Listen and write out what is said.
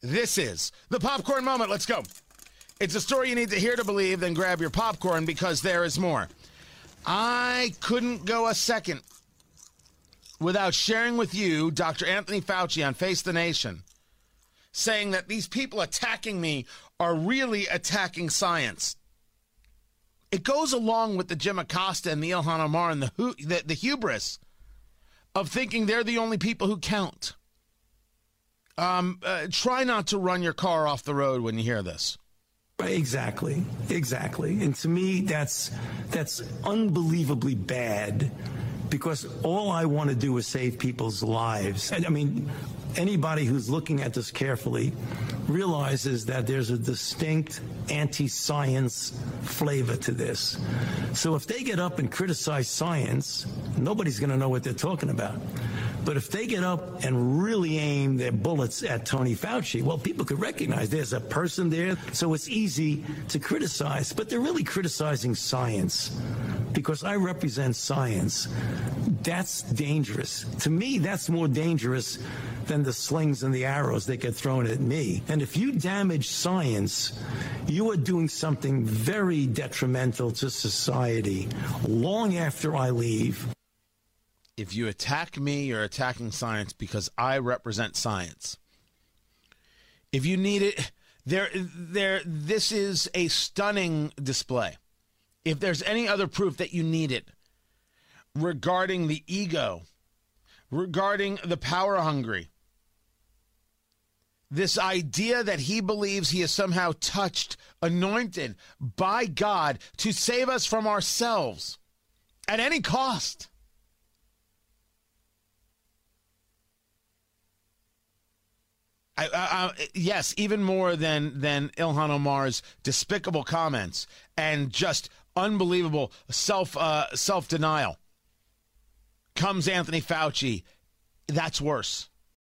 This is the popcorn moment. Let's go. It's a story you need to hear to believe, then grab your popcorn because there is more. I couldn't go a second without sharing with you Dr. Anthony Fauci on Face the Nation saying that these people attacking me are really attacking science. It goes along with the Jim Acosta and the Ilhan Omar and the, the, the hubris of thinking they're the only people who count. Um, uh, try not to run your car off the road when you hear this. Exactly, exactly. And to me, that's that's unbelievably bad because all I want to do is save people's lives. And I mean, anybody who's looking at this carefully realizes that there's a distinct anti-science flavor to this. So if they get up and criticize science, nobody's going to know what they're talking about. But if they get up and really aim their bullets at Tony Fauci, well, people could recognize there's a person there, so it's easy to criticize. But they're really criticizing science because I represent science. That's dangerous. To me, that's more dangerous than the slings and the arrows that get thrown at me. And if you damage science, you are doing something very detrimental to society long after I leave. If you attack me, you're attacking science because I represent science. If you need it, there, there, this is a stunning display. If there's any other proof that you need it regarding the ego, regarding the power hungry, this idea that he believes he is somehow touched, anointed by God to save us from ourselves at any cost. I, I, yes, even more than than Ilhan Omar's despicable comments and just unbelievable self uh, self denial. Comes Anthony Fauci. That's worse.